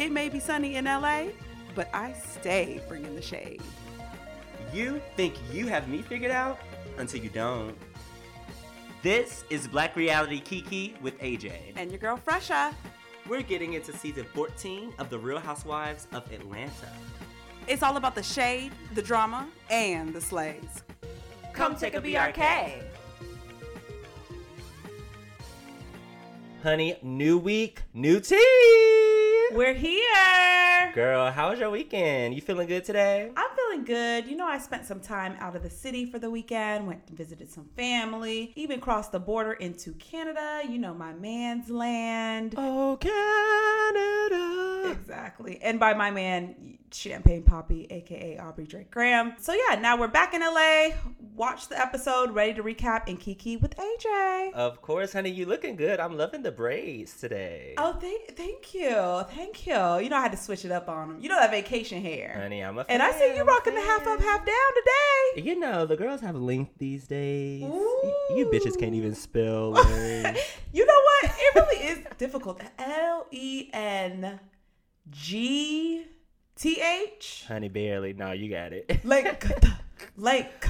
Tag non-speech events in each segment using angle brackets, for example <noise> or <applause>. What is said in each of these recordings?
It may be sunny in LA, but I stay bringing the shade. You think you have me figured out until you don't. This is Black Reality Kiki with AJ. And your girl Fresha. We're getting into season 14 of The Real Housewives of Atlanta. It's all about the shade, the drama, and the slays. Come take a BRK. Honey, new week, new tea. We're here. Girl, how was your weekend? You feeling good today? I'm feeling good. You know, I spent some time out of the city for the weekend, went and visited some family, even crossed the border into Canada, you know, my man's land. Oh, Canada. Exactly. And by my man, Champagne Papi, aka Aubrey Drake Graham. So yeah, now we're back in LA. Watch the episode, ready to recap and Kiki with AJ. Of course, honey, you looking good. I'm loving the braids today. Oh, thank, thank you, thank you. You know I had to switch it up on them. You know that vacation hair. Honey, I'm a And I see you rocking the half up, half down today. You know, the girls have length these days. Y- Ooh. You bitches can't even spell. <laughs> You know what? It really is difficult. L E N G T H. honey, barely. No, you got it. <laughs> Length. Length.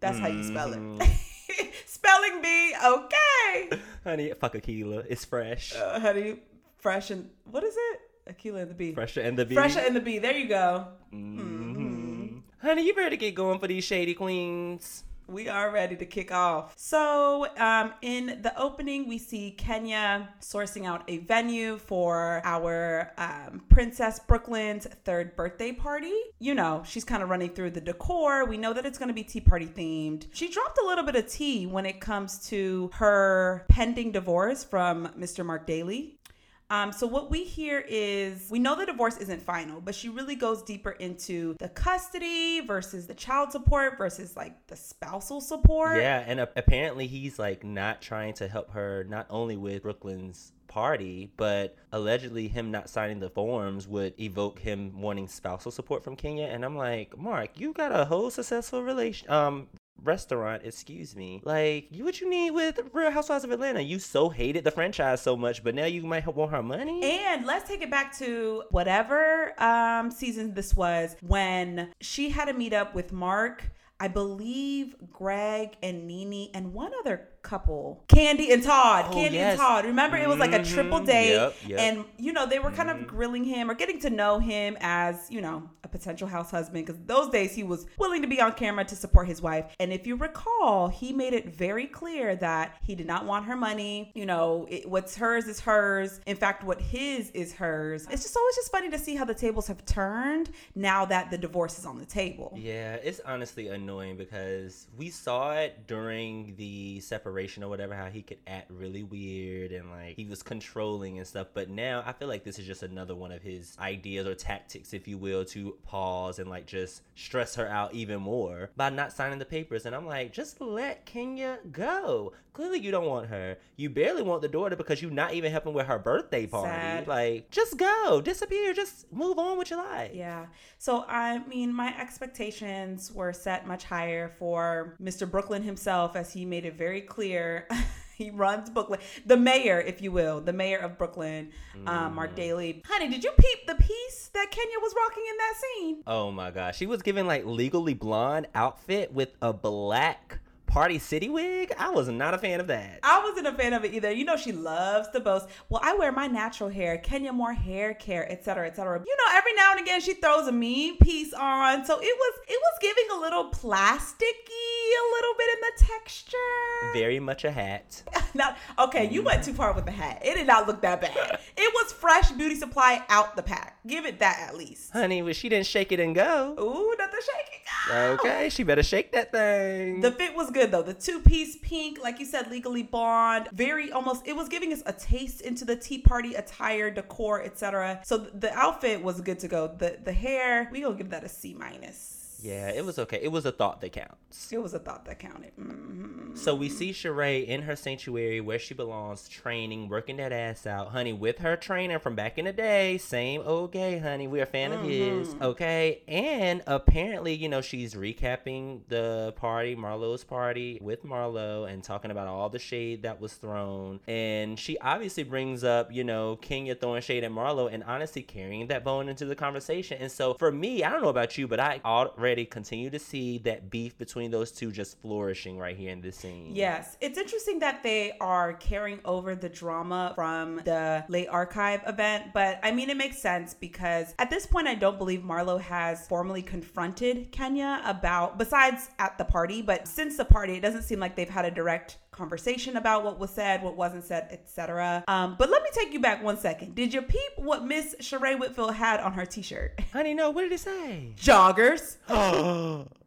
That's how you spell Mm. it. <laughs> Spelling bee. Okay. honey, fuck Akeelah. It's fresh. Uh, honey, fresh and what is it? Akeelah and the bee. Fresher and the bee. Fresher and the bee. There you go. Mhm. Honey, you better get going for these shady queens. We are ready to kick off. So, um, in the opening, we see Kenya sourcing out a venue for our um, Princess Brooklyn's third birthday party. You know, she's kind of running through the decor. We know that it's going to be tea party themed. She dropped a little bit of tea when it comes to her pending divorce from Mr. Marc Daly. Um, so what we hear is we know the divorce isn't final, but she really goes deeper into the custody versus the child support versus like the spousal support. Yeah, and a- apparently he's like not trying to help her not only with Brooklyn's party, but allegedly him not signing the forms would evoke him wanting spousal support from Kenya. And I'm like, Marc, you got a whole successful relation um restaurant, excuse me. Like, you what you need with Real Housewives of Atlanta? You so hated the franchise so much, but now you might want her money. And let's take it back to whatever um, season this was when she had a meet up with Marc. I believe Greg and Nene and one other couple, Kandi and Todd. Oh, Kandi yes. and Todd. Remember, it was like a triple Mhm. date, Yep, yep. and you know they were kind of grilling him or getting to know him as you know a potential house husband because those days he was willing to be on camera to support his wife. And if you recall, he made it very clear that he did not want her money. You know, it, what's hers is hers. In fact, what his is hers. It's just always just funny to see how the tables have turned now that the divorce is on the table. Yeah, it's honestly annoying because we saw it during the separation or whatever, how he could act really weird and like he was controlling and stuff. But now I feel like this is just another one of his ideas or tactics, if you will, to pause and like just stress her out even more by not signing the papers. And I'm like, just let Kenya go. Clearly, you don't want her. You barely want the daughter because you're not even helping with her birthday party. Sad. Like, just go, disappear, just move on with your life. Yeah. So, I mean, my expectations were set much higher for Mr. Brooklyn himself, as he made it very clear. <laughs> he runs Brooklyn, the mayor, if you will, the mayor of Brooklyn, um, Marc Daly. Honey, did you peep the piece that Kenya was rocking in that scene? Oh my gosh. She was given like legally blonde outfit with a black Party City wig. I was not a fan of that. I wasn't a fan of it either. You know, she loves to boast. Well, I wear my natural hair, Kenya Moore hair care, etc., etc. You know, every now and again she throws a mean piece on. So it was it was giving a little plasticky, a little bit in the texture. Very much a hat. <laughs> <laughs> Not okay, you went too far with the hat. It did not look that bad. <laughs> It was fresh beauty supply out the pack. Give it that at least. Honey, well, she didn't shake it and go. Ooh, not the shaking. Okay, she better shake that thing. The fit was good though. The two piece pink, like you said, legally blonde, very almost. It was giving us a taste into the tea party attire, decor, etc. So the outfit was good to go. The the hair, we gonna give that a C minus. Yeah, it was okay. It was a thought that counts. It was a thought that counted. hmm So we see Sheree in her sanctuary where she belongs, training, working that ass out, honey, with her trainer from back in the day. Same old gay, honey. We're a fan of his, Mm-hmm. okay? And apparently, you know, she's recapping the party, Marlo's party, with Marlo and talking about all the shade that was thrown. And she obviously brings up, you know, Kenya throwing shade at Marlo and honestly carrying that bone into the conversation. And so for me, I don't know about you, but I already continue to see that beef between those two just flourishing right here in this scene. Yes, it's interesting that they are carrying over the drama from the late archive event, but I mean, it makes sense because at this point, I don't believe Marlo has formally confronted Kenya about, besides at the party, but since the party, it doesn't seem like they've had a direct conversation about what was said, what wasn't said, etc. Um, but let me take you back one second. Did you peep what Miss Sheree Whitfield had on her t-shirt? Honey, no, what did it say? Joggers. Oh, <gasps> <gasps> <gasps> <laughs>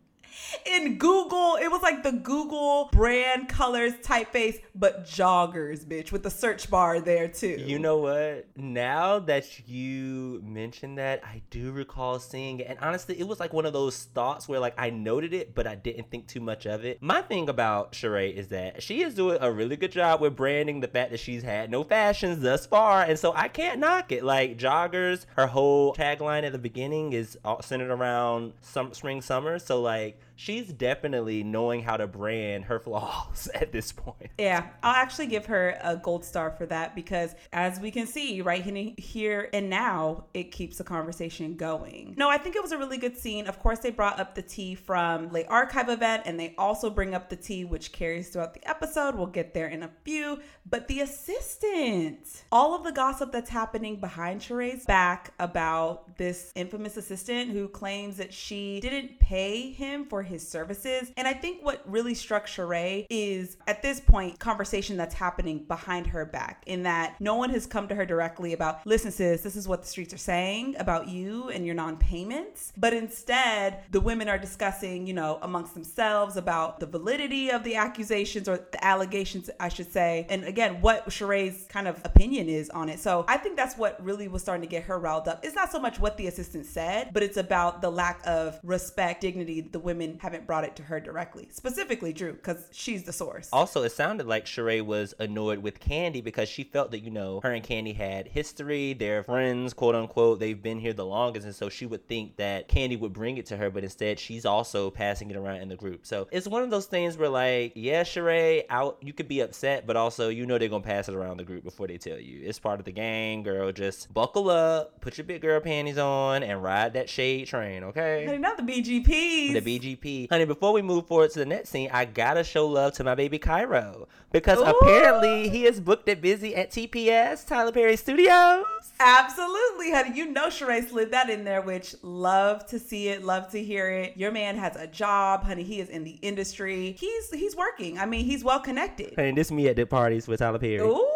in Google, it was like the Google brand colors typeface, but joggers, bitch, with the search bar there too. you know what? Now that you mentioned that, I do recall seeing it. And honestly, it was like one of those thoughts where like I noted it, but I didn't think too much of it. My thing about Sheree is that she is doing a really good job with branding the fact that she's had no fashions thus far. And so I can't knock it. Like joggers, her whole tagline at the beginning is centered around some spring summer. So like she's definitely knowing how to brand her flaws <laughs> at this point. Yeah, I'll actually give her a gold star for that because as we can see right here and now, it keeps the conversation going. No, I think it was a really good scene. Of course, they brought up the tea from late archive event and they also bring up the tea which carries throughout the episode. We'll get there in a few. But the assistant, all of the gossip that's happening behind Sheree's back about this infamous assistant who claims that she didn't pay him for his services. And I think what really struck Sheree is at this point, conversation that's happening behind her back, in that no one has come to her directly about, listen, sis, this is what the streets are saying about you and your non payments. But instead, the women are discussing, you know, amongst themselves about the validity of the accusations or the allegations, I should say. And again, what Sheree's kind of opinion is on it. So I think that's what really was starting to get her riled up. It's not so much what the assistant said, but it's about the lack of respect, dignity. The women haven't brought it to her directly, specifically Drew, because she's the source. Also, it sounded like Sheree was annoyed with Kandi because she felt that, you know, her and Kandi had history. They're friends, quote unquote. They've been here the longest. And so she would think that Kandi would bring it to her, but instead she's also passing it around in the group. So it's one of those things where, like, yeah, Sheree, out, you could be upset, but also you know they're going to pass it around the group before they tell you. It's part of the gang, girl. Just buckle up, put your big girl panties on, and ride that shade train, okay? Honey, not the BGPs. the BGP. Honey, before we move forward to the next scene, I gotta show love to my baby Kairo because Ooh. apparently he is booked at busy at TPS, Tyler Perry Studios. Absolutely, honey. You know Sheree slid that in there, which love to see it, love to hear it. Your man has a job, honey. He is in the industry. He's he's working. I mean, he's well connected. Honey, this me at the parties with Tyler Perry. Ooh.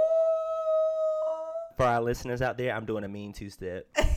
For our listeners out there, I'm doing a mean two step. <laughs>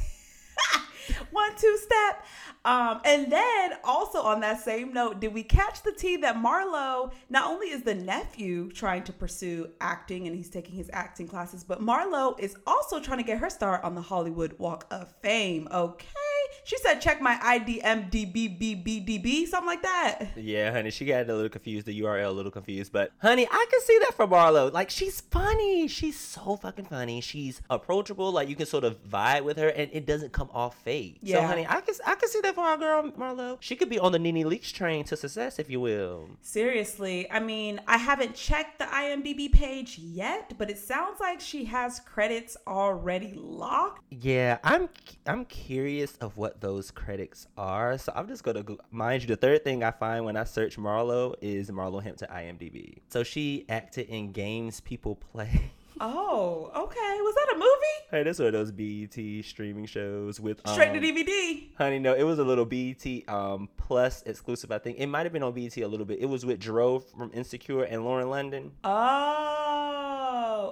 One two step. Um, and then also on that same note, did we catch the tea that Marlo not only is the nephew trying to pursue acting and he's taking his acting classes, but Marlo is also trying to get her start on the Hollywood Walk of Fame. Okay. She said, check my IDMDBBBDB, something like that. yeah, honey, she got a little confused, the URL a little confused, but honey, I can see that from Marlo. Like, she's funny. She's so fucking funny. She's approachable. Like, you can sort of vibe with her, and it doesn't come off fake. So, Yeah. honey, I can I can see that for our girl Marlo. She could be on the NeNe Leakes train to success, if you will. Seriously, I mean, I haven't checked the IMDb page yet, but it sounds like she has credits already locked. Yeah, I'm I'm curious of what those credits are. So I'm just gonna go. Mind you, the third thing I find when I search Marlo is Marlo Hampton IMDb. So she acted in games people play. <laughs> Oh, okay. Was that a movie? hey, this one of those BET streaming shows with um, Straight to DVD. Honey, no, it was a little BET um plus exclusive. I think it might have been on BET a little bit. It was with Dro from Insecure and Lauren London. Oh,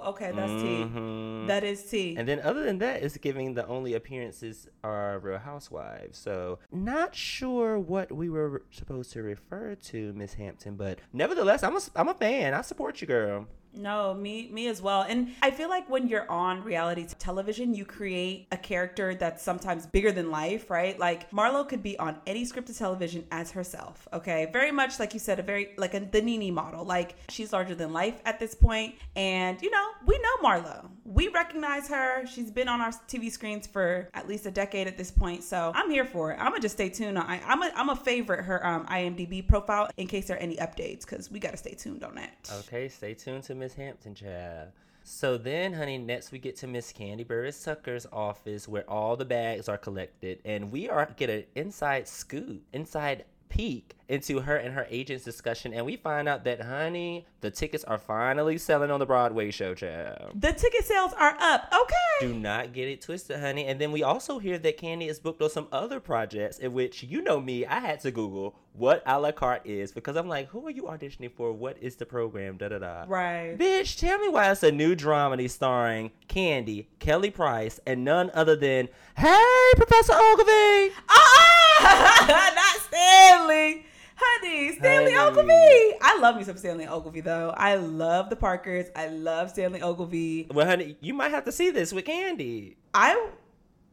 okay. That's Mhm. T. That is T. And then other than that, it's giving the only appearances are Real Housewives. So not sure what we were supposed to refer to, Miss Hampton, but nevertheless, I'm a I'm a fan. I support you, girl. No, me me as well. And I feel like when you're on reality television, you create a character that's sometimes bigger than life, right? Like Marlo could be on any scripted television as herself, okay? Very much like you said, a very like a the Nene model. Like she's larger than life at this point, and you know, we know Marlo. We recognize her. She's been on our TV screens for at least a decade at this point. So I'm here for it. I'm gonna just stay tuned. I, I'm a I'm a favorite her um, IMDb profile in case there are any updates because we gotta stay tuned on that. Okay, stay tuned to Miss Hampton, child. So then, honey, next we get to Miss Kandi Burruss Tucker's office where all the bags are collected, and we are get an inside scoop, inside peek into her and her agent's discussion, and we find out that, honey, the tickets are finally selling on the Broadway show, child. The ticket sales are up. Okay. Do not get it twisted, honey. And then we also hear that Kandi is booked on some other projects in which, you know me, I had to Google what a la carte is because I'm like, who are you auditioning for? What is the program? Da da da. Right. Bitch, tell me why it's a new dramedy starring Kandi, Kelly Price, and none other than, hey, Professor Oglevee. Ah, <laughs> not Stanley. Honey, Stanley Honey. Oglevee. I love me some Stanley Oglevee though. I love the Parkers. I love Stanley Oglevee. Well, honey, you might have to see this with Kandi. I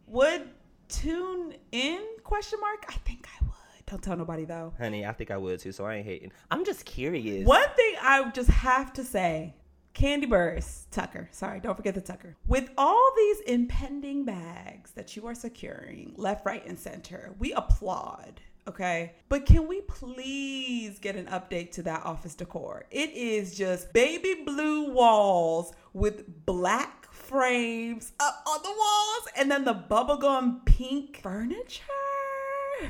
would tune in question mark. I think I would. Don't tell nobody though. Honey, I think I would too, so I ain't hating. I'm just curious. One thing I just have to say Kandi Burruss, Tucker, sorry, don't forget the Tucker. With all these impending bags that you are securing left, right, and center, we applaud. Okay. But can we please get an update to that office decor? It is just baby blue walls with black frames up on the walls and then the bubblegum pink furniture.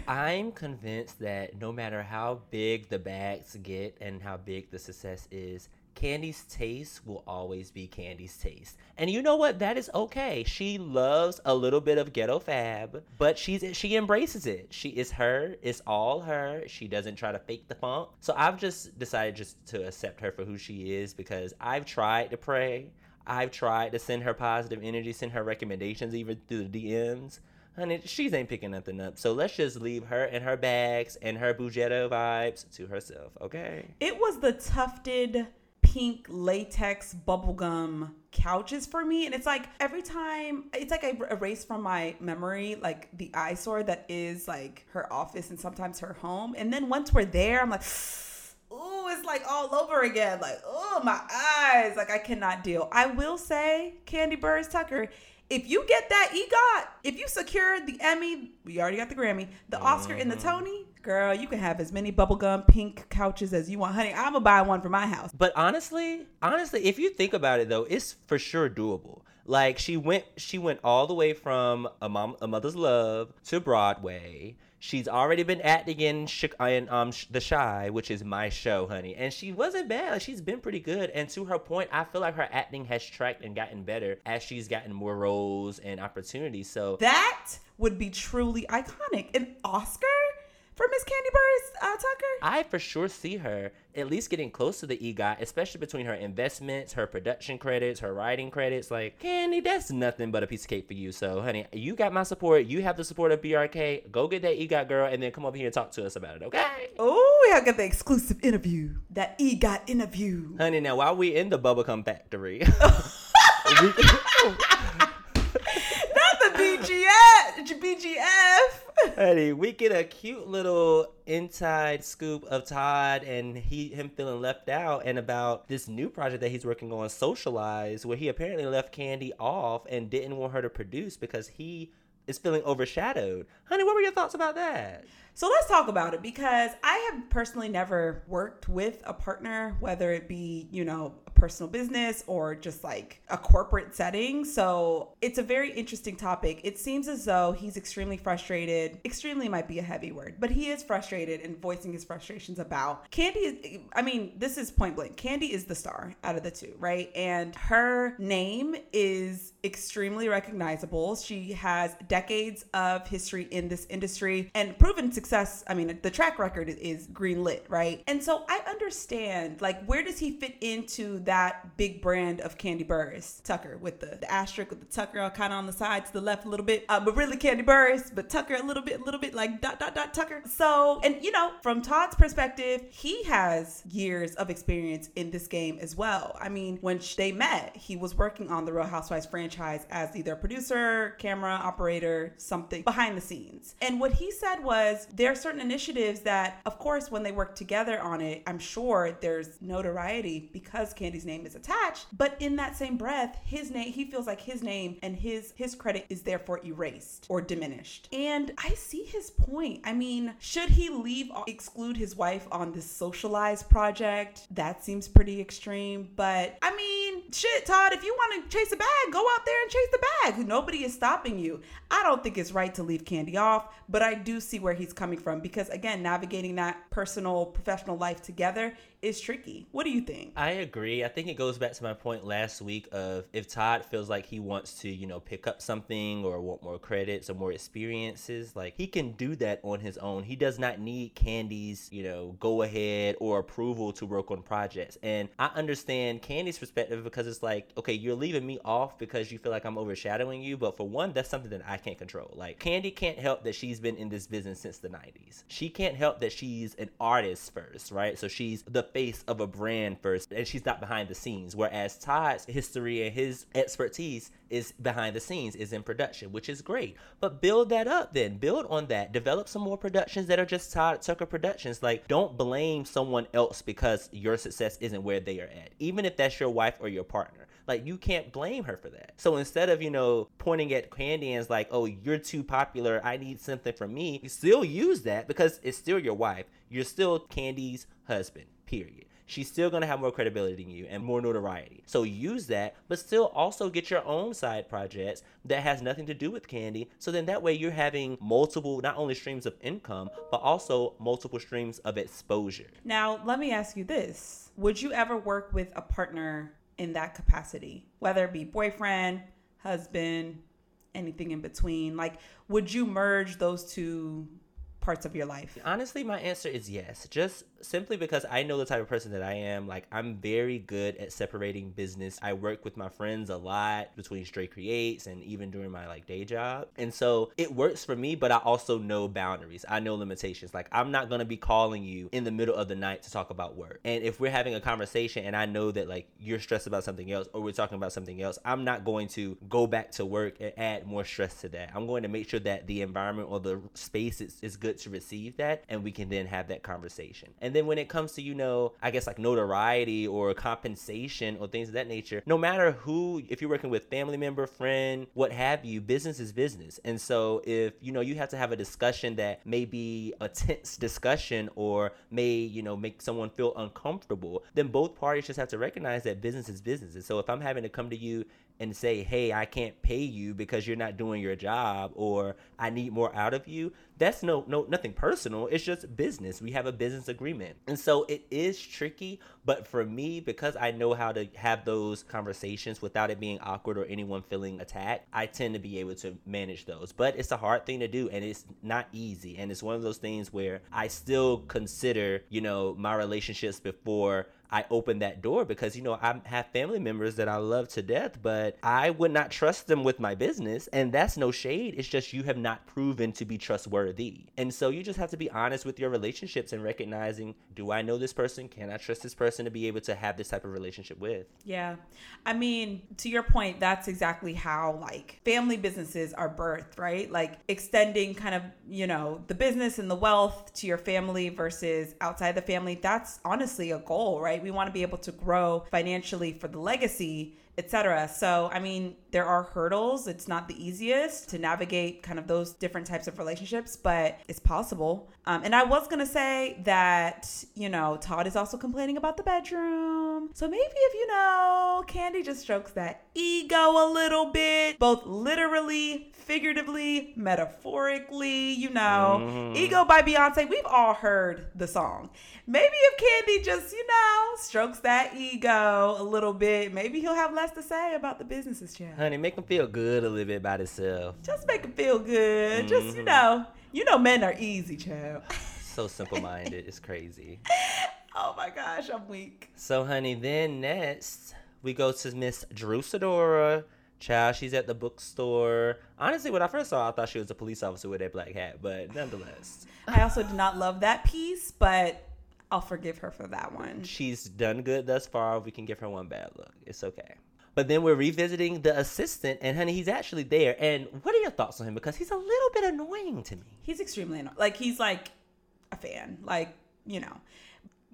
I'm convinced that no matter how big the bags get and how big the success is, Kandi's taste will always be Kandi's taste. And you know what? That is okay. She loves a little bit of ghetto fab, but she's she embraces it. She is her, it's all her. She doesn't try to fake the funk. So I've just decided just to accept her for who she is because I've tried to pray. I've tried to send her positive energy, send her recommendations even through the DMs. Honey, she's ain't picking nothing up. So let's just leave her and her bags and her Bugetto vibes to herself, okay? It was the tufted pink latex bubblegum couches for me. And it's like every time it's like I erase from my memory like the eyesore that is like her office and sometimes her home. And then once we're there I'm like <gasps> ooh it's like all over again. Like oh my eyes. Like I cannot deal. I will say Kandi Burruss Tucker if you get that EGOT, if you secure the Emmy, we already got the Grammy, the Oscar, and the mm-hmm. Tony, girl, you can have as many bubblegum pink couches as you want. Honey, I'm gonna buy one for my house. But honestly, honestly, if you think about it though, it's for sure doable. Like she went she went all the way from a mom a mother's love to Broadway. She's already been acting in, Chi- in um The Chi, which is my show, honey, and she wasn't bad. Like, she's been pretty good. And to her point, I feel like her acting has tracked and gotten better as she's gotten more roles and opportunities. So That would be truly iconic. An Oscar for Miss Kandi Burruss uh, Tucker? I for sure see her at least getting close to the EGOT, especially between her investments, her production credits, her writing credits. Like, Kandi, that's nothing but a piece of cake for you. So, honey, you got my support. You have the support of BRK. Go get that EGOT girl and then come over here and talk to us about it, okay? Oh, we got the exclusive interview. That EGOT interview. Honey, now while we in the bubblegum factory, <laughs> <laughs> we, BGF. Honey, we get a cute little inside scoop of Todd and he him feeling left out and about this new project that he's working on, Socialize, where he apparently left Kandi off and didn't want her to produce because he is feeling overshadowed. Honey, what were your thoughts about that? So let's talk about it because I have personally never worked with a partner, whether it be, you know, a personal business or just like a corporate setting. So it's a very interesting topic. It seems as though he's extremely frustrated. Extremely might be a heavy word, but he is frustrated and voicing his frustrations about Kandi. I mean, this is point blank. Kandi is the star out of the two, right? And her name is extremely recognizable. She has decades of history in this industry and proven success. I mean, the track record is green lit, right? And so I understand, like, where does he fit into that big brand of Kandi Burruss? Tucker with the, the asterisk with the Tucker kind of on the side to the left a little bit, uh, but really Kandi Burruss, but Tucker a little bit, a little bit like dot dot dot Tucker. So, and you know, from Todd's perspective, he has years of experience in this game as well. I mean, when they met, he was working on the Real Housewives franchise as either producer, camera operator, something behind the scenes. And what he said was there are certain initiatives that, of course, when they work together on it, I'm sure there's notoriety because Kandi's name is attached. But in that same breath, his name, he feels like his name and his his credit is therefore erased or diminished. And I see his point. I mean, should he leave exclude his wife on this socialized project? That seems pretty extreme. But I mean, shit, Todd, if you want to chase a bag, go out there and chase the bag. Nobody is stopping you. I don't think it's right to leave Kandi off, but I do see where he's coming from because again, navigating that personal professional life together is tricky. What do you think? I agree. I think it goes back to my point last week of if Todd feels like he wants to, you know, pick up something or want more credits or more experiences, like he can do that on his own. He does not need Kandi's, you know, go ahead or approval to work on projects. And I understand Kandi's perspective because it's like, okay, you're leaving me off because you feel like I'm overshadowing you. But for one, that's something that I can't control. Like Kandi can't help that she's been in this business since the 90s. She can't help that she's an artist first, right? So she's the face of a brand first, and she's not behind the scenes. Whereas Todd's history and his expertise is behind the scenes, is in production, which is great. But build that up then. Build on that. Develop some more productions that are just Todd Tucker productions. Like, don't blame someone else because your success isn't where they are at, even if that's your wife or your partner. Like you can't blame her for that. So instead of, you know, pointing at Kandi and like, oh, you're too popular, I need something from me, you still use that because it's still your wife. You're still Kandi's husband, period she's still going to have more credibility than you and more notoriety. So use that, but still also get your own side projects that has nothing to do with Kandi. So then that way you're having multiple, not only streams of income, but also multiple streams of exposure. Now, let me ask you this Would you ever work with a partner in that capacity, whether it be boyfriend, husband, anything in between? Like, would you merge those two parts of your life? Honestly, my answer is yes. Just simply because I know the type of person that I am. Like, I'm very good at separating business. I work with my friends a lot between Straight Creates and even during my like day job. And so it works for me, but I also know boundaries. I know limitations. Like, I'm not going to be calling you in the middle of the night to talk about work. And if we're having a conversation and I know that like you're stressed about something else or we're talking about something else, I'm not going to go back to work and add more stress to that. I'm going to make sure that the environment or the space is, is good to receive that and we can then have that conversation. And then when it comes to, you know, I guess like notoriety or compensation or things of that nature, no matter who, if you're working with family member, friend, what have you, business is business. And so if, you know, you have to have a discussion that may be a tense discussion or may, you know, make someone feel uncomfortable, then both parties just have to recognize that business is business. And so if I'm having to come to you and say, hey, I can't pay you because you're not doing your job or I need more out of you, that's no no nothing personal. It's just business. We have a business agreement. And so it is tricky, but for me, because I know how to have those conversations without it being awkward or anyone feeling attacked, I tend to be able to manage those. But it's a hard thing to do and it's not easy. And it's one of those things where I still consider, you know, my relationships before I open that door because you know I have family members that I love to death, but I would not trust them with my business, and that's no shade. It's just you have not proven to be trustworthy, and so you just have to be honest with your relationships and recognizing: Do I know this person? Can I trust this person to be able to have this type of relationship with? Yeah, I mean, to your point, that's exactly how like family businesses are birthed, right? Like extending kind of you know the business and the wealth to your family versus outside the family. That's honestly a goal, right? Right? We want to be able to grow financially for the legacy, etc. So, I mean, there are hurdles. It's not the easiest to navigate kind of those different types of relationships, but it's possible. Um, and I was going to say that, you know, Todd is also complaining about the bedroom. So maybe if, you know, Kandi just strokes that ego a little bit, both literally, figuratively, metaphorically, you know. Mm. Ego by Beyonce, we've all heard the song. Maybe if Kandi just, you know, strokes that ego a little bit, maybe he'll have less less to say about the businesses, Chad. Honey, make him feel good a little bit about himself. Just make him feel good. Just you Mhm. know, you know, men are easy, child. <laughs> So simple minded. it's crazy. <laughs> oh my gosh, I'm weak. So, honey, then next we go to Miss Drew Sidora. Child, she's at the bookstore. Honestly, when I first saw her, I thought she was a police officer with a black hat, but nonetheless, I also did not love that piece, but I'll forgive her for that one. she's done good thus far. We can give her one bad look. It's okay. But then we're revisiting the assistant, and honey, he's actually there. And what are your thoughts on him? Because he's a little bit annoying to me. He's extremely annoying. Like he's like a fan. Like you know,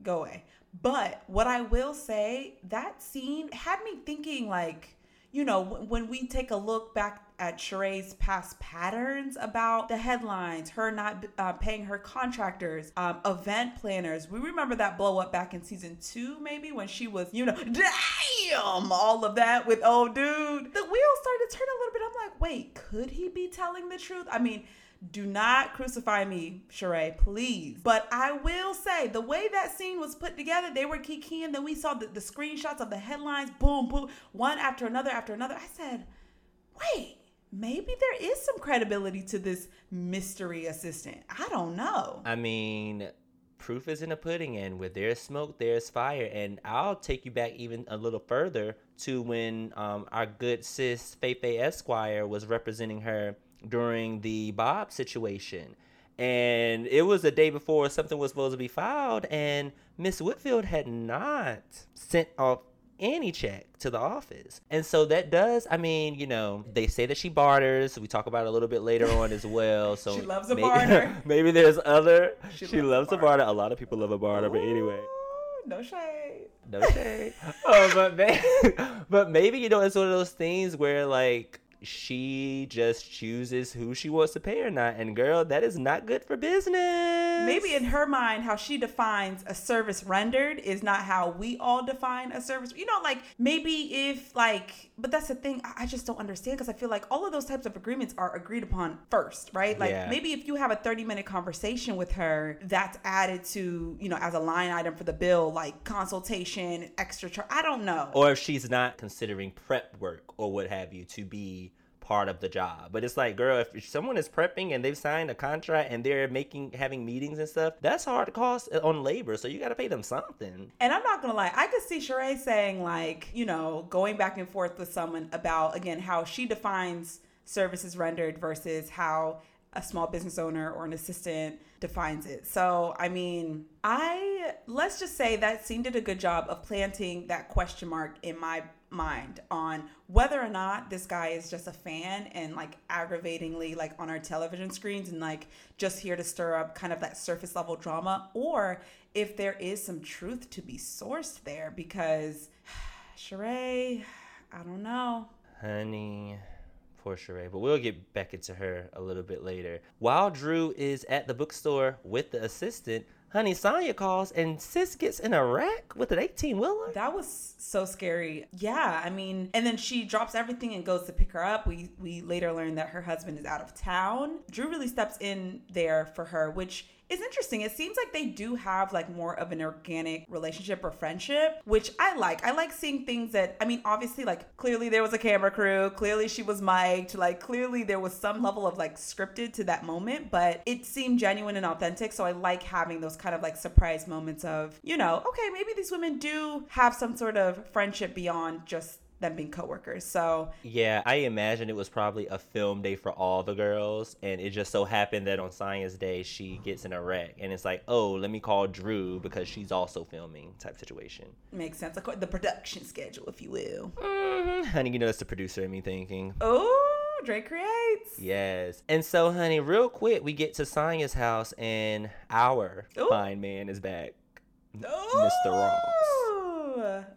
go away. But what I will say, that scene had me thinking like. You know, when when we take a look back at Sheree's past patterns about the headlines, her not uh, paying her contractors, um, event planners. We remember that blow up back in season two, maybe when she was, you know, <laughs> damn, all of that with old dude. The wheels started to turn a little bit. I'm like, wait, could he be telling the truth? I mean, do not crucify me, Sheree, please. But I will say, the way that scene was put together, they were kikiing. Then we saw the, the screenshots of the headlines, boom, boom, one after another after another. I said, wait, maybe there is some credibility to this mystery assistant. I don't know. I mean, proof is in the pudding, and where there's smoke, there's fire. And I'll take you back even a little further to when um, our good sis Faye Esquire was representing her during the Bob situation. And it was the day before something was supposed to be filed, and Miss Whitfield had not sent off any check to the office. And so that does, I mean, you know, they say that she barters. We talk about it a little bit later on as well. <laughs> So She loves a may- barter. <laughs> maybe there's other. She She, loves loves, a a barter. A lot of people love a barter, but anyway. No shade. No shade. <laughs> oh, but maybe, but maybe you know it's one of those things where like she just chooses who she wants to pay or not, and girl, that is not good for business. Maybe in her mind, how she defines a service rendered is not how we all define a service. You know, like maybe if like, but that's the thing. I just don't understand because I feel like all of those types of agreements are agreed upon first, right? Like Yeah. maybe if you have a thirty minute conversation with her, that's added to you know as a line item for the bill, like consultation, extra charge. I don't know. or if she's not considering prep work or what have you to be part of the job. But it's like, girl, if someone is prepping and they've signed a contract and they're making having meetings and stuff, that's hard cost uh, on labor. So you got to pay them something. And I'm not gonna lie, I could see Sheree saying like, you know, going back and forth with someone about again how she defines services rendered versus how a small business owner or an assistant defines it. So I mean, I let's just say that scene did a good job of planting that question mark in my mind on whether or not this guy is just a fan and like aggravatingly like on our television screens and like just here to stir up kind of that surface level drama or if there is some truth to be sourced there because <sighs> Sheree, I don't know. Honey, poor Sheree. But we'll get back into her a little bit later. While Drew is at the bookstore with the assistant, honey, Sanya calls and sis gets in a wreck with an 18 wheeler. That was so scary. Yeah, I mean, and then she drops everything and goes to pick her up. We we later learn that her husband is out of town. Drew really steps in there for her, which is interesting. It seems like they do have like more of an organic relationship or friendship, which I like. I like seeing things that I mean, obviously like clearly there was a camera crew, clearly she was mic'd, like clearly there was some level of like scripted to that moment, but it seemed genuine and authentic. So I like having those kind of like surprise moments of, you know, okay, maybe these women do have some sort of friendship beyond just them being coworkers. So Yeah, I imagine it was probably a film day for all the girls, and it just so happened that on Science Day she gets in a wreck, and it's like, oh, let me call Drew because she's also filming type situation. makes sense. Like the production schedule, if you will. Mm, honey, you know that's the producer in me thinking. Oh, Drake creates. Yes. And so, honey, real quick, we get to Sanya's house, and our Ooh. fine man is back. Mr. Ross.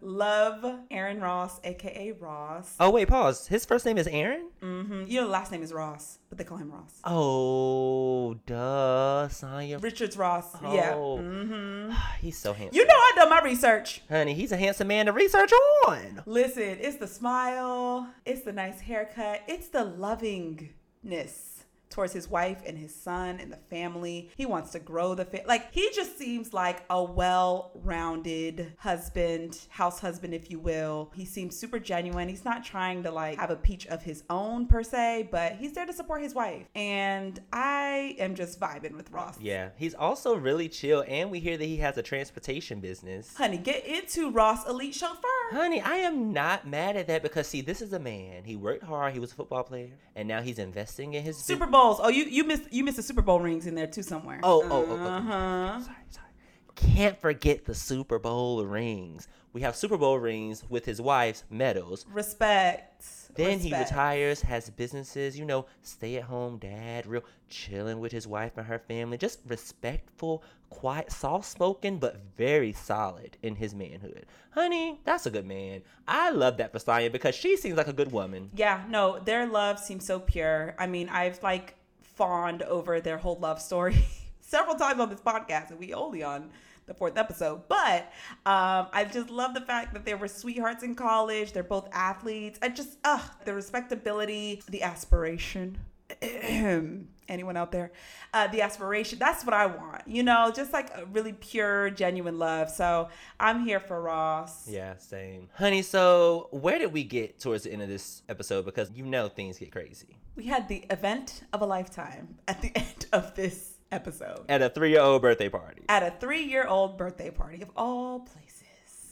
Love Aaron Ross, aka Ross. Oh, wait, pause. His first name is Aaron? Mm-hmm. You know, the last name is Ross, but they call him Ross. Oh, duh. Sanya. Richards Ross. Yeah. Oh. hmm <sighs> He's so handsome. You know, I done my research. Honey, he's a handsome man to research on. Listen, it's the smile, it's the nice haircut, it's the lovingness towards his wife and his son and the family. He wants to grow the family. Like he just seems like a well-rounded husband, house husband, if you will. He seems super genuine. He's not trying to like have a peach of his own per se, but he's there to support his wife. And I am just vibing with Ross. Yeah, he's also really chill, and we hear that he has a transportation business. Honey, get into Ross Elite Chauffeur. Honey, I am not mad at that because see, this is a man. He worked hard. He was a football player, and now he's investing in his Super Bowls. Oh, you you missed you missed the Super Bowl rings in there too somewhere. Oh, oh, oh, oh. Uh-huh. Sorry, sorry. Can't forget the Super Bowl rings. We have Super Bowl rings with his wife's medals. Respect. Then he retires, has businesses, you know, stay at home dad, real chilling with his wife and her family, just respectful, quiet, soft spoken, but very solid in his manhood. Honey, that's a good man. I love that for Sanya because she seems like a good woman. Yeah, no, their love seems so pure. I mean, I've like fawned over their whole love story <laughs> several times on this podcast, and we only on the fourth episode. But um, I just love the fact that they were sweethearts in college. They're both athletes. I just, ugh, the respectability, the aspiration. <clears throat> Anyone out there? Uh, the aspiration. That's what I want. You know, just like a really pure, genuine love. So I'm here for Ross. Yeah, same. Honey, so where did we get towards the end of this episode? Because you know things get crazy. We had the event of a lifetime at the <laughs> end of this episode At a three year old birthday party. at a three year old birthday party of all places.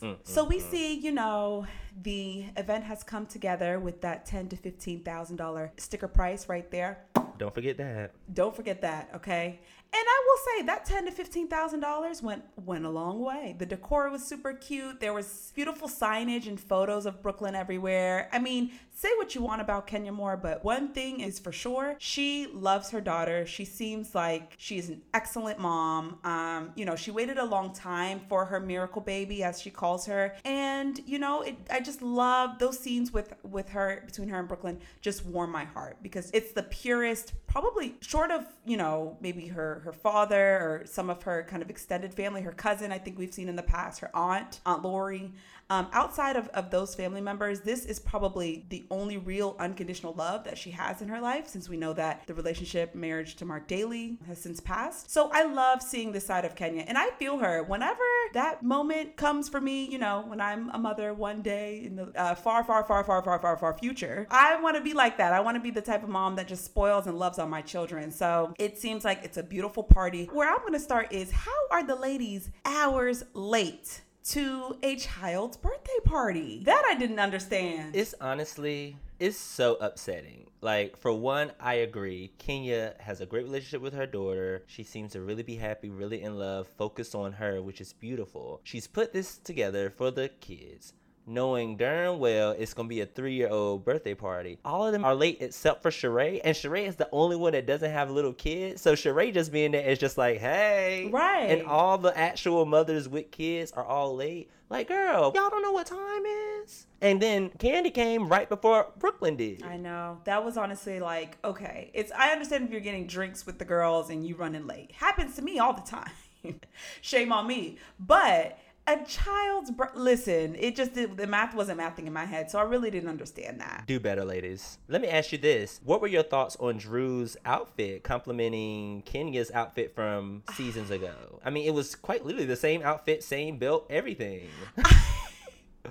Mm, so we mm, mm. see, you know, the event has come together with that ten to fifteen thousand dollar sticker price right there. Don't forget that. Don't forget that, okay? And I will say that ten to fifteen thousand dollars went went a long way. The decor was super cute. There was beautiful signage and photos of Brooklyn everywhere. I mean, say what you want about Kenya Moore, but one thing is for sure: she loves her daughter. She seems like she's an excellent mom. Um, you know, she waited a long time for her miracle baby, as she calls her, and you know, it, I just love those scenes with with her between her and Brooklyn. Just warm my heart because it's the purest, probably short of you know maybe her her father or some of her kind of extended family, her cousin. I think we've seen in the past, her aunt, Aunt Lori. Um, outside of, of those family members, this is probably the only real unconditional love that she has in her life since we know that the relationship, marriage to Marc Daly has since passed. So I love seeing this side of Kenya and I feel her whenever that moment comes for me, you know, when I'm a mother one day in the uh, far, far, far, far, far, far, far future. I want to be like that. I want to be the type of mom that just spoils and loves on my children. So it seems like it's a beautiful party. Where I'm going to start is how are the ladies hours late? To a child's birthday party. That I didn't understand. It's honestly, it's so upsetting. Like, for one, I agree. Kenya has a great relationship with her daughter. She seems to really be happy, really in love, focused on her, which is beautiful. She's put this together for the kids. Knowing darn well it's gonna be a three-year-old birthday party. All of them are late except for Sheree, and Sheree is the only one that doesn't have little kids. So Sheree just being there is just like, hey, Right. And all the actual mothers with kids are all late. Like, girl, y'all don't know what time is. And then Kandi came right before Brooklyn did. I know. That was honestly like, okay. It's I understand if you're getting drinks with the girls and you running late. Happens to me all the time. <laughs> Shame on me. But a child's bir- listen, it just did, the math wasn't mathing in my head, so I really didn't understand that. Do better, ladies. Let me ask you this. What were your thoughts on Drew's outfit complimenting Kenya's outfit from <sighs> seasons ago? I mean, it was quite literally the same outfit, same belt, everything. <laughs>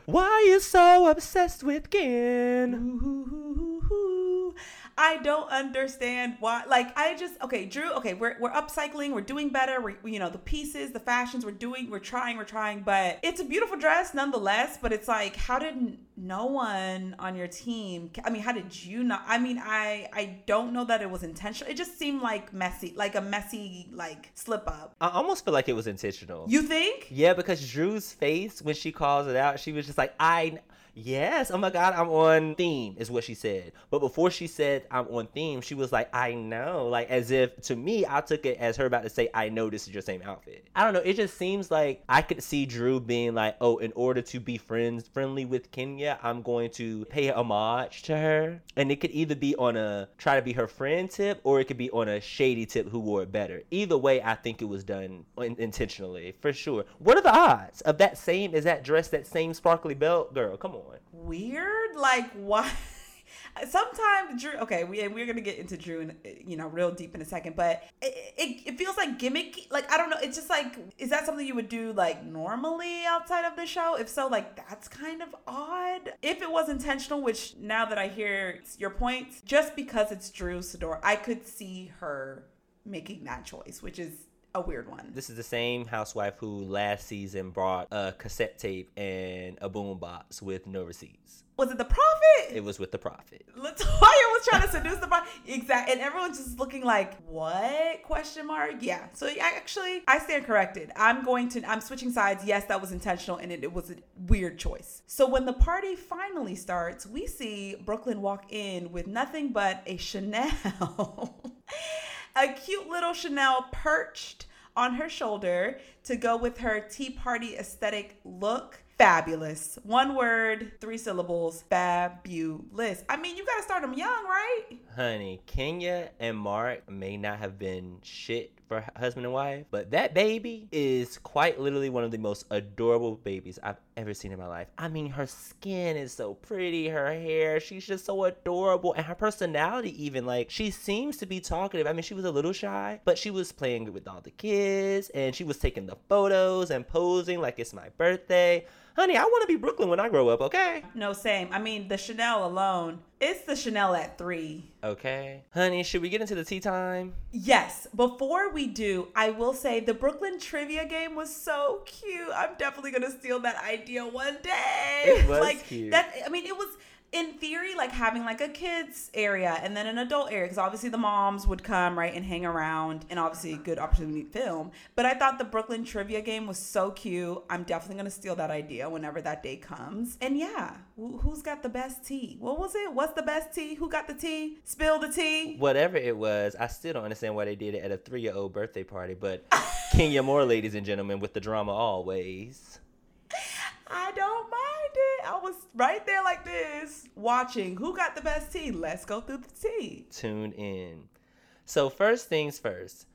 Why are you so obsessed with Ken? Ooh, I don't understand why. Like, I just okay, Drew. Okay, we're we're upcycling. We're doing better. We're you know the pieces, the fashions. We're doing. We're trying. We're trying. But it's a beautiful dress nonetheless. But it's like, how did no one on your team? I mean, how did you not? I mean, I I don't know that it was intentional. It just seemed like messy, like a messy like slip up. I almost feel like it was intentional. You think? Yeah, because Drew's face when she calls it out, she was just like, I. Yes, oh my God, I'm on theme, is what she said. But before she said I'm on theme, she was like, I know. Like, as if to me, I took it as her about to say, I know this is your same outfit. I don't know. It just seems like I could see Drew being like, oh, in order to be friends, friendly with Kenya, I'm going to pay homage to her. And it could either be on a try to be her friend tip or it could be on a shady tip who wore it better. Either way, I think it was done in- intentionally, for sure. What are the odds of that same, is that dress, that same sparkly belt? Girl, come on. Weird. Like why? <laughs> sometimes Drew. Okay, we we're gonna get into Drew, in, you know, real deep in a second. But it, it, it feels like gimmicky. Like I don't know. It's just like, is that something you would do like normally outside of the show? If so, like that's kind of odd. If it was intentional, which now that I hear your points, just because it's Drew Sidor, I could see her making that choice, which is a weird one. This is the same housewife who last season brought a cassette tape and a boom box with no receipts. Was it the prophet? It was with the prophet. Latoya was trying to seduce the prophet. Exactly. And everyone's just looking like, what? Question mark? Yeah. So actually, I stand corrected. I'm going to, I'm switching sides. Yes, that was intentional and it, it was a weird choice. So when the party finally starts, we see Brooklyn walk in with nothing but a Chanel. <laughs> a cute little Chanel perched on her shoulder to go with her tea party aesthetic look. Fabulous. One word, three syllables, fabulous. I mean, you got to start them young, right? Honey, Kenya and Marc may not have been shit for husband and wife, but that baby is quite literally one of the most adorable babies I've ever seen in my life. I mean, her skin is so pretty, her hair, she's just so adorable, and her personality, even like she seems to be talkative. I mean, she was a little shy, but she was playing with all the kids and she was taking the photos and posing like it's my birthday honey, I want to be Brooklyn when I grow up, okay? No, same. I mean, the Chanel alone, it's the Chanel at three. Okay. Honey, should we get into the tea time? Yes. Before we do, I will say the Brooklyn trivia game was so cute. I'm definitely going to steal that idea one day. It <laughs> was like, cute. That, I mean, it was in theory, like having like a kids area and then an adult area, because obviously the moms would come right and hang around, and obviously good opportunity to film. But I thought the Brooklyn trivia game was so cute. I'm definitely gonna steal that idea whenever that day comes. And yeah, wh- who's got the best tea? What was it? What's the best tea? Who got the tea? Spill the tea. Whatever it was, I still don't understand why they did it at a three year old birthday party, but Kenya Moore, ladies and gentlemen, with the drama always. <laughs> I don't. I was right there like this, watching who got the best tea. Let's go through the tea. Tune in. So, first things first,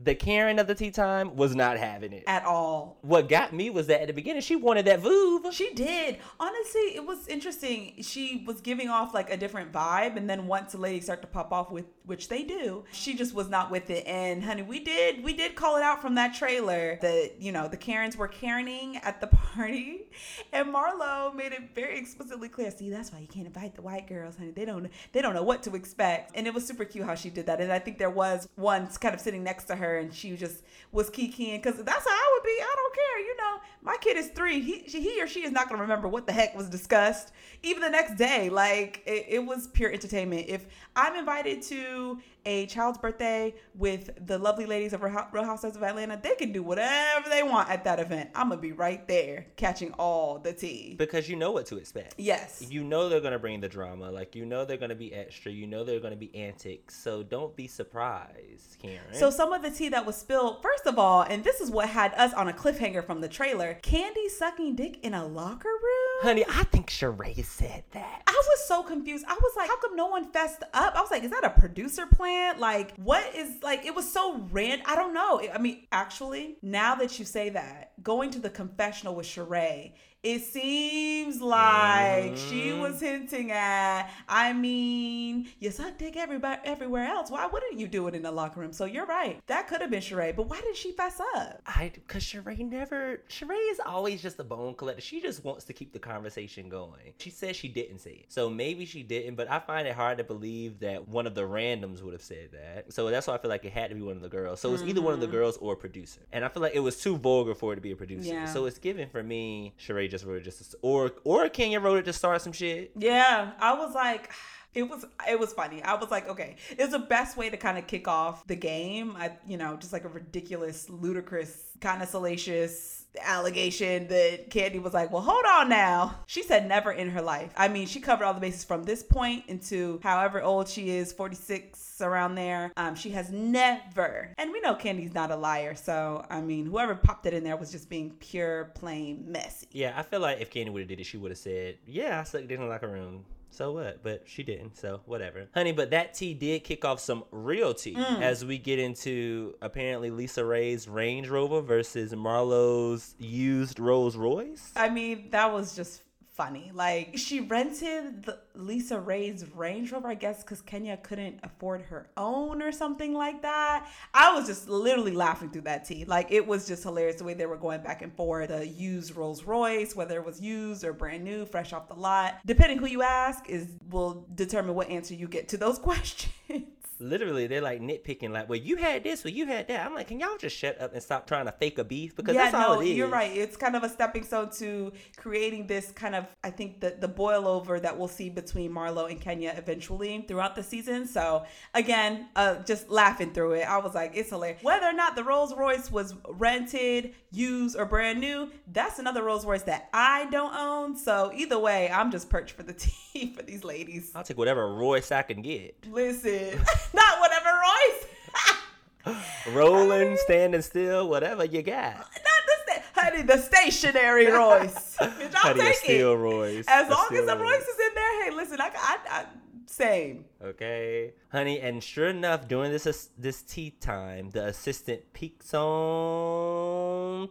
the Karen of the tea time was not having it. At all. What got me was that at the beginning she wanted that Voov. She did. Honestly, it was interesting. She was giving off like a different vibe, and then once the ladies start to pop off with which they do, she just was not with it. And honey, we did we did call it out from that trailer that you know the Karens were Karening at the <laughs> party, and Marlo made it very explicitly clear. See, that's why you can't invite the white girls, honey. They don't they don't know what to expect. And it was super cute how she did that. And I think there was one kind of sitting next to her, and she just was kikiing because that's how I would be. I don't care, you know. My kid is three. He he or she is not gonna remember what the heck was discussed even the next day. Like it, it was pure entertainment. If I'm invited to a child's birthday with the lovely ladies of Real Housewives of Atlanta, they can do whatever they want at that event. I'm gonna be right there catching all the tea. Because you know what to expect. Yes. You know they're gonna bring the drama. Like you know they're gonna be extra. You know they're gonna be antics. So don't be surprised, Karen. So some of the tea that was spilled, first of all, and this is what had us on a cliffhanger from the trailer: Kandi sucking dick in a locker room. Honey, I think Sheree said that. I was so confused. I was like, how come no one fessed up? I was like, is that a producer plan? Like, what is like? It was so random. I don't know. I mean, actually, now that you say that, going to the confessional with Sheree, it seems like she Mhm. was hinting at. I mean, you suck dick everybody everywhere else. Why wouldn't you do it in the locker room? So you're right. That could have been Sheree, but why did she fess up? I because Sheree never Sheree is always just a bone collector. She just wants to keep the conversation going. She said she didn't say it. So maybe she didn't, but I find it hard to believe that one of the randoms would have said that. So that's why I feel like it had to be one of the girls. So it's either one of the girls or a producer. And I feel like it was too vulgar for it to be a producer. Yeah. So it's given for me, Sheree just wrote it just to, or or Kenya wrote it to start some shit. Yeah, I was like, it was it was funny. I was like, okay, it's the best way to kind of kick off the game. I, you know, just like a ridiculous, ludicrous, kind of salacious allegation that Kandi was like, well, hold on now. She said never in her life. I mean, she covered all the bases from this point into however old she is, 46 around there. Um, she has never, and we know Kandi's not a liar. So I mean, whoever popped it in there was just being pure, plain messy. Yeah, I feel like if Kandi would have did it, she would have said, "Yeah, I sucked in the locker room." So what? But she didn't. So whatever, honey. But that tea did kick off some real tea as we get into apparently Lisa Ray's Range Rover versus Marlo's used Rolls Royce. I mean, that was just funny. Like she rented the Lisa Ray's Range Rover, I guess, because Kenya couldn't afford her own or something like that. I was just literally laughing through that tea. Like it was just hilarious the way they were going back and forth. The used Rolls Royce, whether it was used or brand new, fresh off the lot, depending who you ask, is will determine what answer you get to those <laughs> questions literally they're like nitpicking like well you had this or you had that. I'm like can y'all just shut up and stop trying to fake a beef? Because yeah, that's all no, it is. you're right. It's kind of a stepping stone to creating this kind of i think the, the boil over that we'll see between marlo and kenya eventually throughout the season. So again uh, just laughing through it. I was like it's hilarious. Whether or not the rolls royce was rented used or brand new that's another rolls royce that i don't own. So either way i'm just perched for the <laughs> tea <laughs> for these ladies i'll take whatever royce i can get listen <laughs> not whatever Royce. <laughs> Rolling, standing still, whatever you got. Not the sta- honey, the stationary Royce. Y'all honey, take steel it. Royce. As A long as the Royce is in there, hey, listen, I, I, I same. Okay, honey, and sure enough, during this this tea time, the assistant peeks on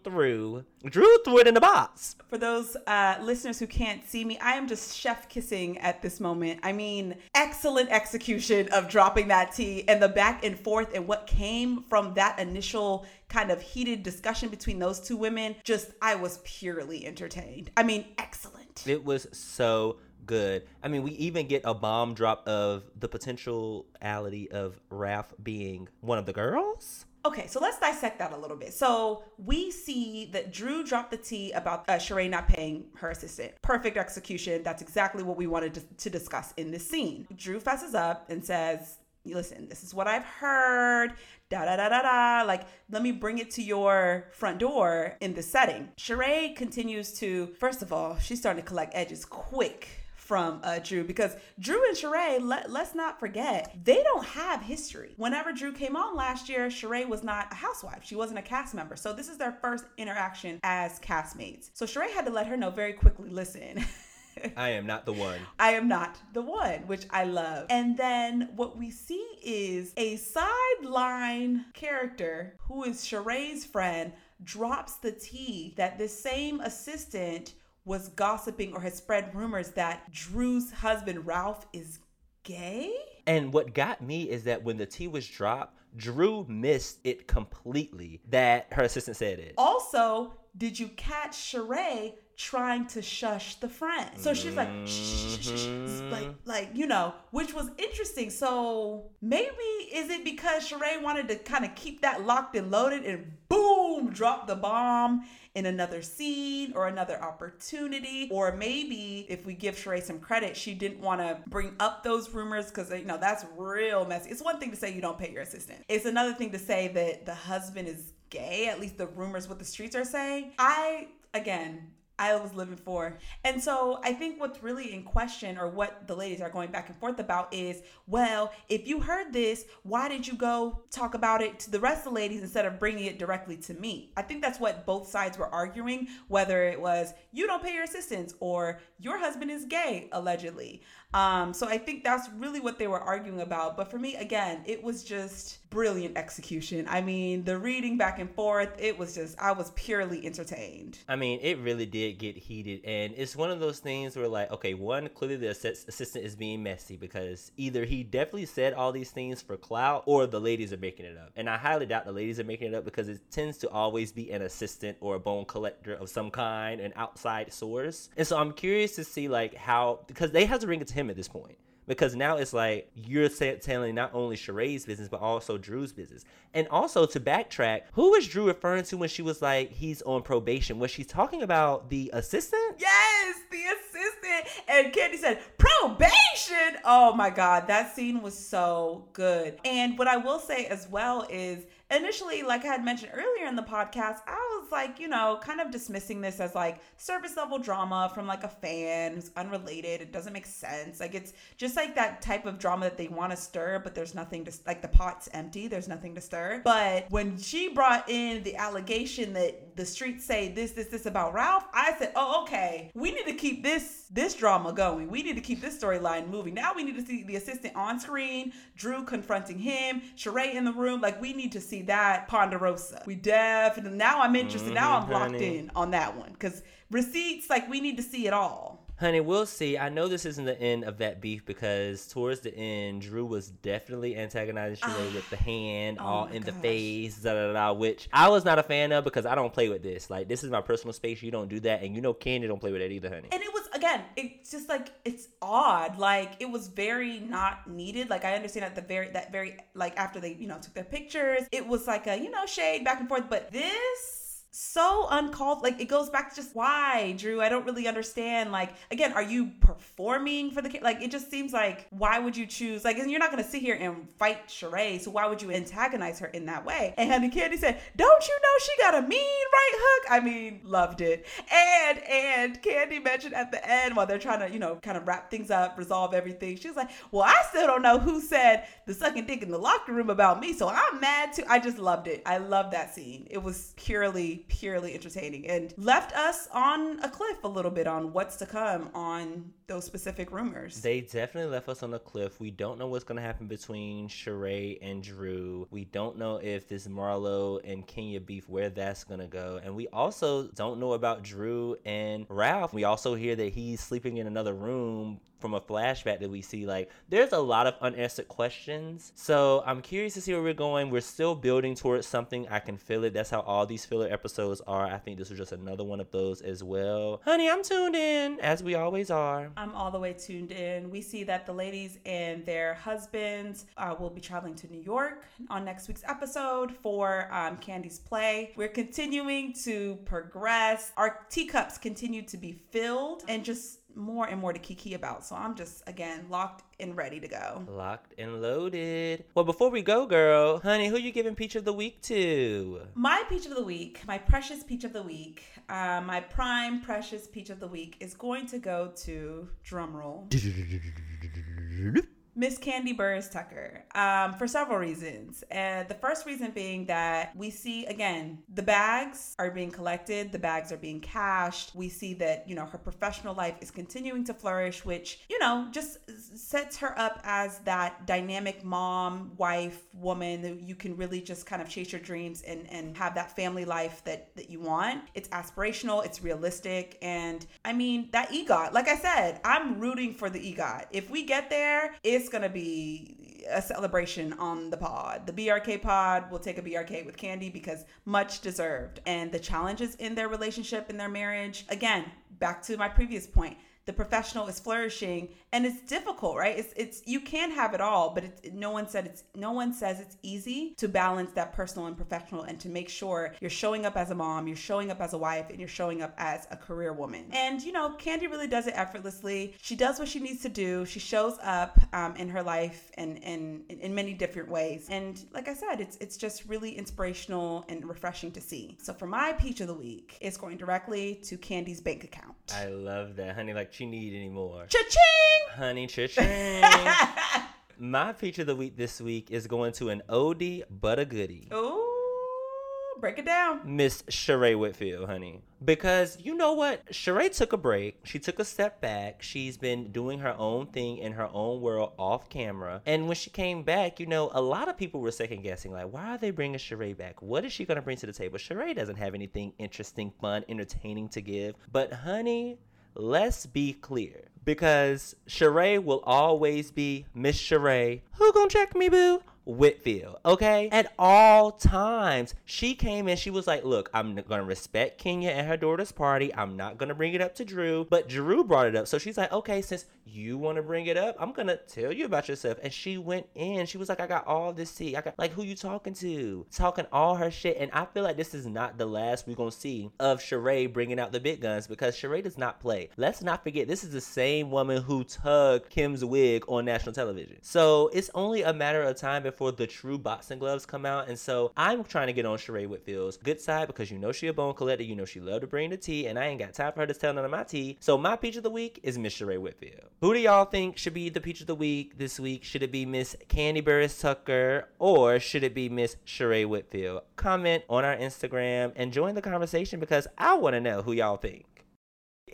through. Drew threw it in the box. For those uh, listeners who can't see me, I am just chef kissing at this moment. I mean, excellent execution of dropping that tea and the back and forth and what came from that initial kind of heated discussion between those two women. Just, I was purely entertained. I mean, excellent. It was so good. I mean, we even get a bomb drop of the potentiality of Ralph being one of the girls. Okay, so let's dissect that a little bit. So we see that Drew dropped the tea about uh, Sheree not paying her assistant. Perfect execution. That's exactly what we wanted to, to discuss in this scene. Drew fesses up and says, listen, this is what I've heard. Da da da da da. Like, let me bring it to your front door in this setting. Sheree continues to, first of all, she's starting to collect edges quick from uh, Drew because Drew and Sheree, let, let's not forget, they don't have history. Whenever Drew came on last year, Sheree was not a housewife. She wasn't a cast member. So this is their first interaction as castmates. So Sheree had to let her know very quickly listen. <laughs> I am not the one. I am not the one, which I love. And then what we see is a sideline character who is Sheree's friend drops the tea that this same assistant was gossiping or has spread rumors that Drew's husband Ralph is gay. And what got me is that when the tea was dropped, Drew missed it completely that her assistant said it. Also, did you catch Sheree trying to shush the friend? So she's like, shh, shh, shh, shh, like, mm-hmm. like you know, which was interesting. So maybe is it because Sheree wanted to kind of keep that locked and loaded and boom, drop the bomb in another scene or another opportunity. Or maybe if we give Sheree some credit, she didn't want to bring up those rumors because, you know, that's real messy. It's one thing to say you don't pay your assistant, it's another thing to say that the husband is gay, at least the rumors what the streets are saying. I, again, I was living for. And so I think what's really in question, or what the ladies are going back and forth about, is well, if you heard this, why did you go talk about it to the rest of the ladies instead of bringing it directly to me? I think that's what both sides were arguing, whether it was you don't pay your assistants or your husband is gay, allegedly. Um, so I think that's really what they were arguing about. But for me, again, it was just brilliant execution. I mean, the reading back and forth, it was just, I was purely entertained. I mean, it really did get heated. And it's one of those things where, like, okay, one, clearly the assist- assistant is being messy because either he definitely said all these things for clout or the ladies are making it up. And I highly doubt the ladies are making it up because it tends to always be an assistant or a bone collector of some kind, an outside source. And so I'm curious to see, like, how, because they have to bring it to him at this point because now it's like you're telling not only Sheree's business but also Drew's business. And also to backtrack, who was Drew referring to when she was like he's on probation? Was she talking about the assistant? Yes, the assistant. And Kandi said probation. Oh my god, that scene was so good. And what I will say as well is initially, like I had mentioned earlier in the podcast, I was like, you know, kind of dismissing this as like surface level drama from like a fan who's unrelated. It doesn't make sense. Like it's just like that type of drama that they want to stir, but there's nothing to like the pot's empty. There's nothing to stir. But when she brought in the allegation that the streets say this, this, this about Ralph, I said, oh, okay, we need to keep this this drama going. We need to keep this storyline moving. Now we need to see the assistant on screen, Drew confronting him, Sheree in the room. Like we need to see that Ponderosa. We definitely now I'm interested. Mm-hmm, now I'm locked honey. in on that one because receipts like we need to see it all. Honey, we'll see. I know this isn't the end of that beef because towards the end, Drew was definitely antagonizing Sheree with the <sighs> oh hand Oh all in the face, da, da, da, da, which I was not a fan of because I don't play with this. Like, this is my personal space. You don't do that. And you know Kandi don't play with that either, honey. and it was again it's just like it's odd like it was very not needed like i understand at the very that very like after they you know took their pictures it was like a you know shade back and forth but this so uncalled like it goes back to just why drew? I don't really understand. Like again are you performing for the kid like it just seems like why would you choose like and you're not gonna sit here and fight Sheree so why would you antagonize her in that way? And honey Kandi said don't you know she got a mean right hook? I mean loved it. And and Kandi mentioned at the end while they're trying to you know kind of wrap things up resolve everything she was like well i still don't know who said the sucking dick in the locker room about me so i'm mad too. I just loved it. I love that scene. It was purely purely entertaining and left us on a cliff a little bit on what's to come on those specific rumors They definitely left us on a cliff. We don't know what's going to happen between Sheree and Drew. We don't know if this Marlo and Kenya beef, where that's going to go. And we also don't know about Drew and Ralph. We also hear that he's sleeping in another room from a flashback that we see. Like, there's a lot of unanswered questions. So I'm curious to see where we're going. We're still building towards something. I can feel it. That's how all these filler episodes are. I think this was just another one of those as well. Honey, I'm tuned in, as we always are. I'm all the way tuned in. We see that the ladies and their husbands uh, will be traveling to New York on next week's episode for um, Kandi's play. We're continuing to progress. Our teacups continue to be filled and just more and more to kiki about. So I'm just, again, locked and ready to go. Locked and loaded. Well, before we go, girl, honey, who you giving peach of the week to? My peach of the week, my precious peach of the week, uh, my prime precious peach of the week is going to go to drumroll. <laughs> Miss Kandi Burruss Tucker um, for several reasons. And the first reason being that we see, again, the bags are being collected, the bags are being cashed. We see that, you know, her professional life is continuing to flourish, which, you know, just sets her up as that dynamic mom, wife, woman that you can really just kind of chase your dreams and, and have that family life that, that you want. It's aspirational, it's realistic. And I mean, that EGOT, like I said, I'm rooting for the EGOT. If we get there, it's going to be a celebration on the pod. The BRK pod will take a BRK with Kandi because much deserved. And the challenges in their relationship and their marriage, again, back to my previous point. The professional is flourishing and it's difficult, right? It's it's you can have it all, but it's no one said it's no one says it's easy to balance that personal and professional and to make sure you're showing up as a mom, you're showing up as a wife, and you're showing up as a career woman. And you know, Kandi really does it effortlessly. She does what she needs to do. She shows up um, in her life and in, in many different ways. And like I said, it's it's just really inspirational and refreshing to see. So for my peach of the week, it's going directly to Kandi's bank account. I love that, honey. Like she need anymore. Cha-ching! Honey, cha-ching. <laughs> My feature of the week this week is going to an oldie but a goodie. Ooh, break it down. Miss Sheree Whitfield, honey. Because you know what? Sheree took a break. She took a step back. She's been doing her own thing in her own world off camera. And when she came back, you know, a lot of people were second guessing, like, why are they bringing Sheree back? What is she going to bring to the table? Sheree doesn't have anything interesting, fun, entertaining to give. But, honey, let's be clear. Because Sheree will always be Miss Sheree. Who gonna check me, boo? Whitfield, okay? At all times, she came in, she was like, Look, I'm gonna respect Kenya and her daughter's party. I'm not gonna bring it up to Drew, but Drew brought it up. So she's like, Okay, since you wanna bring it up, I'm gonna tell you about yourself. And she went in, she was like, I got all this tea. I got, like, who you talking to? Talking all her shit. And I feel like this is not the last we're gonna see of Sheree bringing out the big guns because Sheree does not play. Let's not forget, this is the same woman who tugged Kim's wig on national television. So it's only a matter of time before the true boxing gloves come out. And so I'm trying to get on Sheree Whitfield's good side because you know she a bone collector. You know she love to bring the tea, and I ain't got time for her to tell none of my tea. So my peach of the week is Miss Sheree Whitfield. Who do y'all think should be the peach of the week this week? Should it be Miss Kandi Burruss Tucker or should it be Miss Sheree Whitfield? Comment on our Instagram and join the conversation because I want to know who y'all think.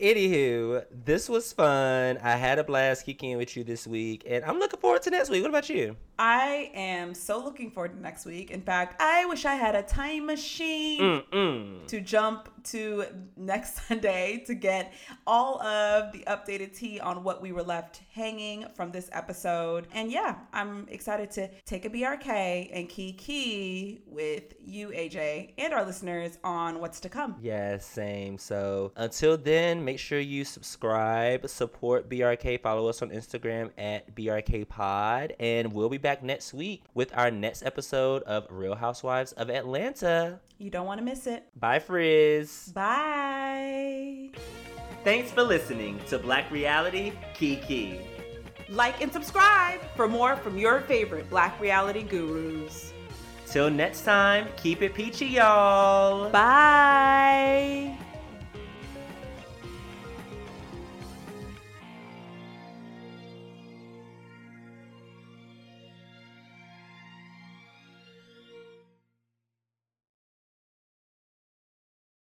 Anywho, this was fun. I had a blast kicking with you this week, and I'm looking forward to next week. What about you? I am so looking forward to next week. In fact, I wish I had a time machine Mm-mm. to jump to next <laughs> Sunday to get all of the updated tea on what we were left hanging from this episode. And yeah, I'm excited to take a BRK and kiki with you, AJ, and our listeners on what's to come. Yes, same. So until then, make sure you subscribe, support BRK, follow us on Instagram at BRK Pod, and we'll be back next week with our next episode of Real Housewives of Atlanta. You don't want to miss it. Bye, Frizz. Bye. Thanks for listening to Black Reality Kiki. Like and subscribe for more from your favorite Black reality gurus. Till next time, keep it peachy, y'all. Bye.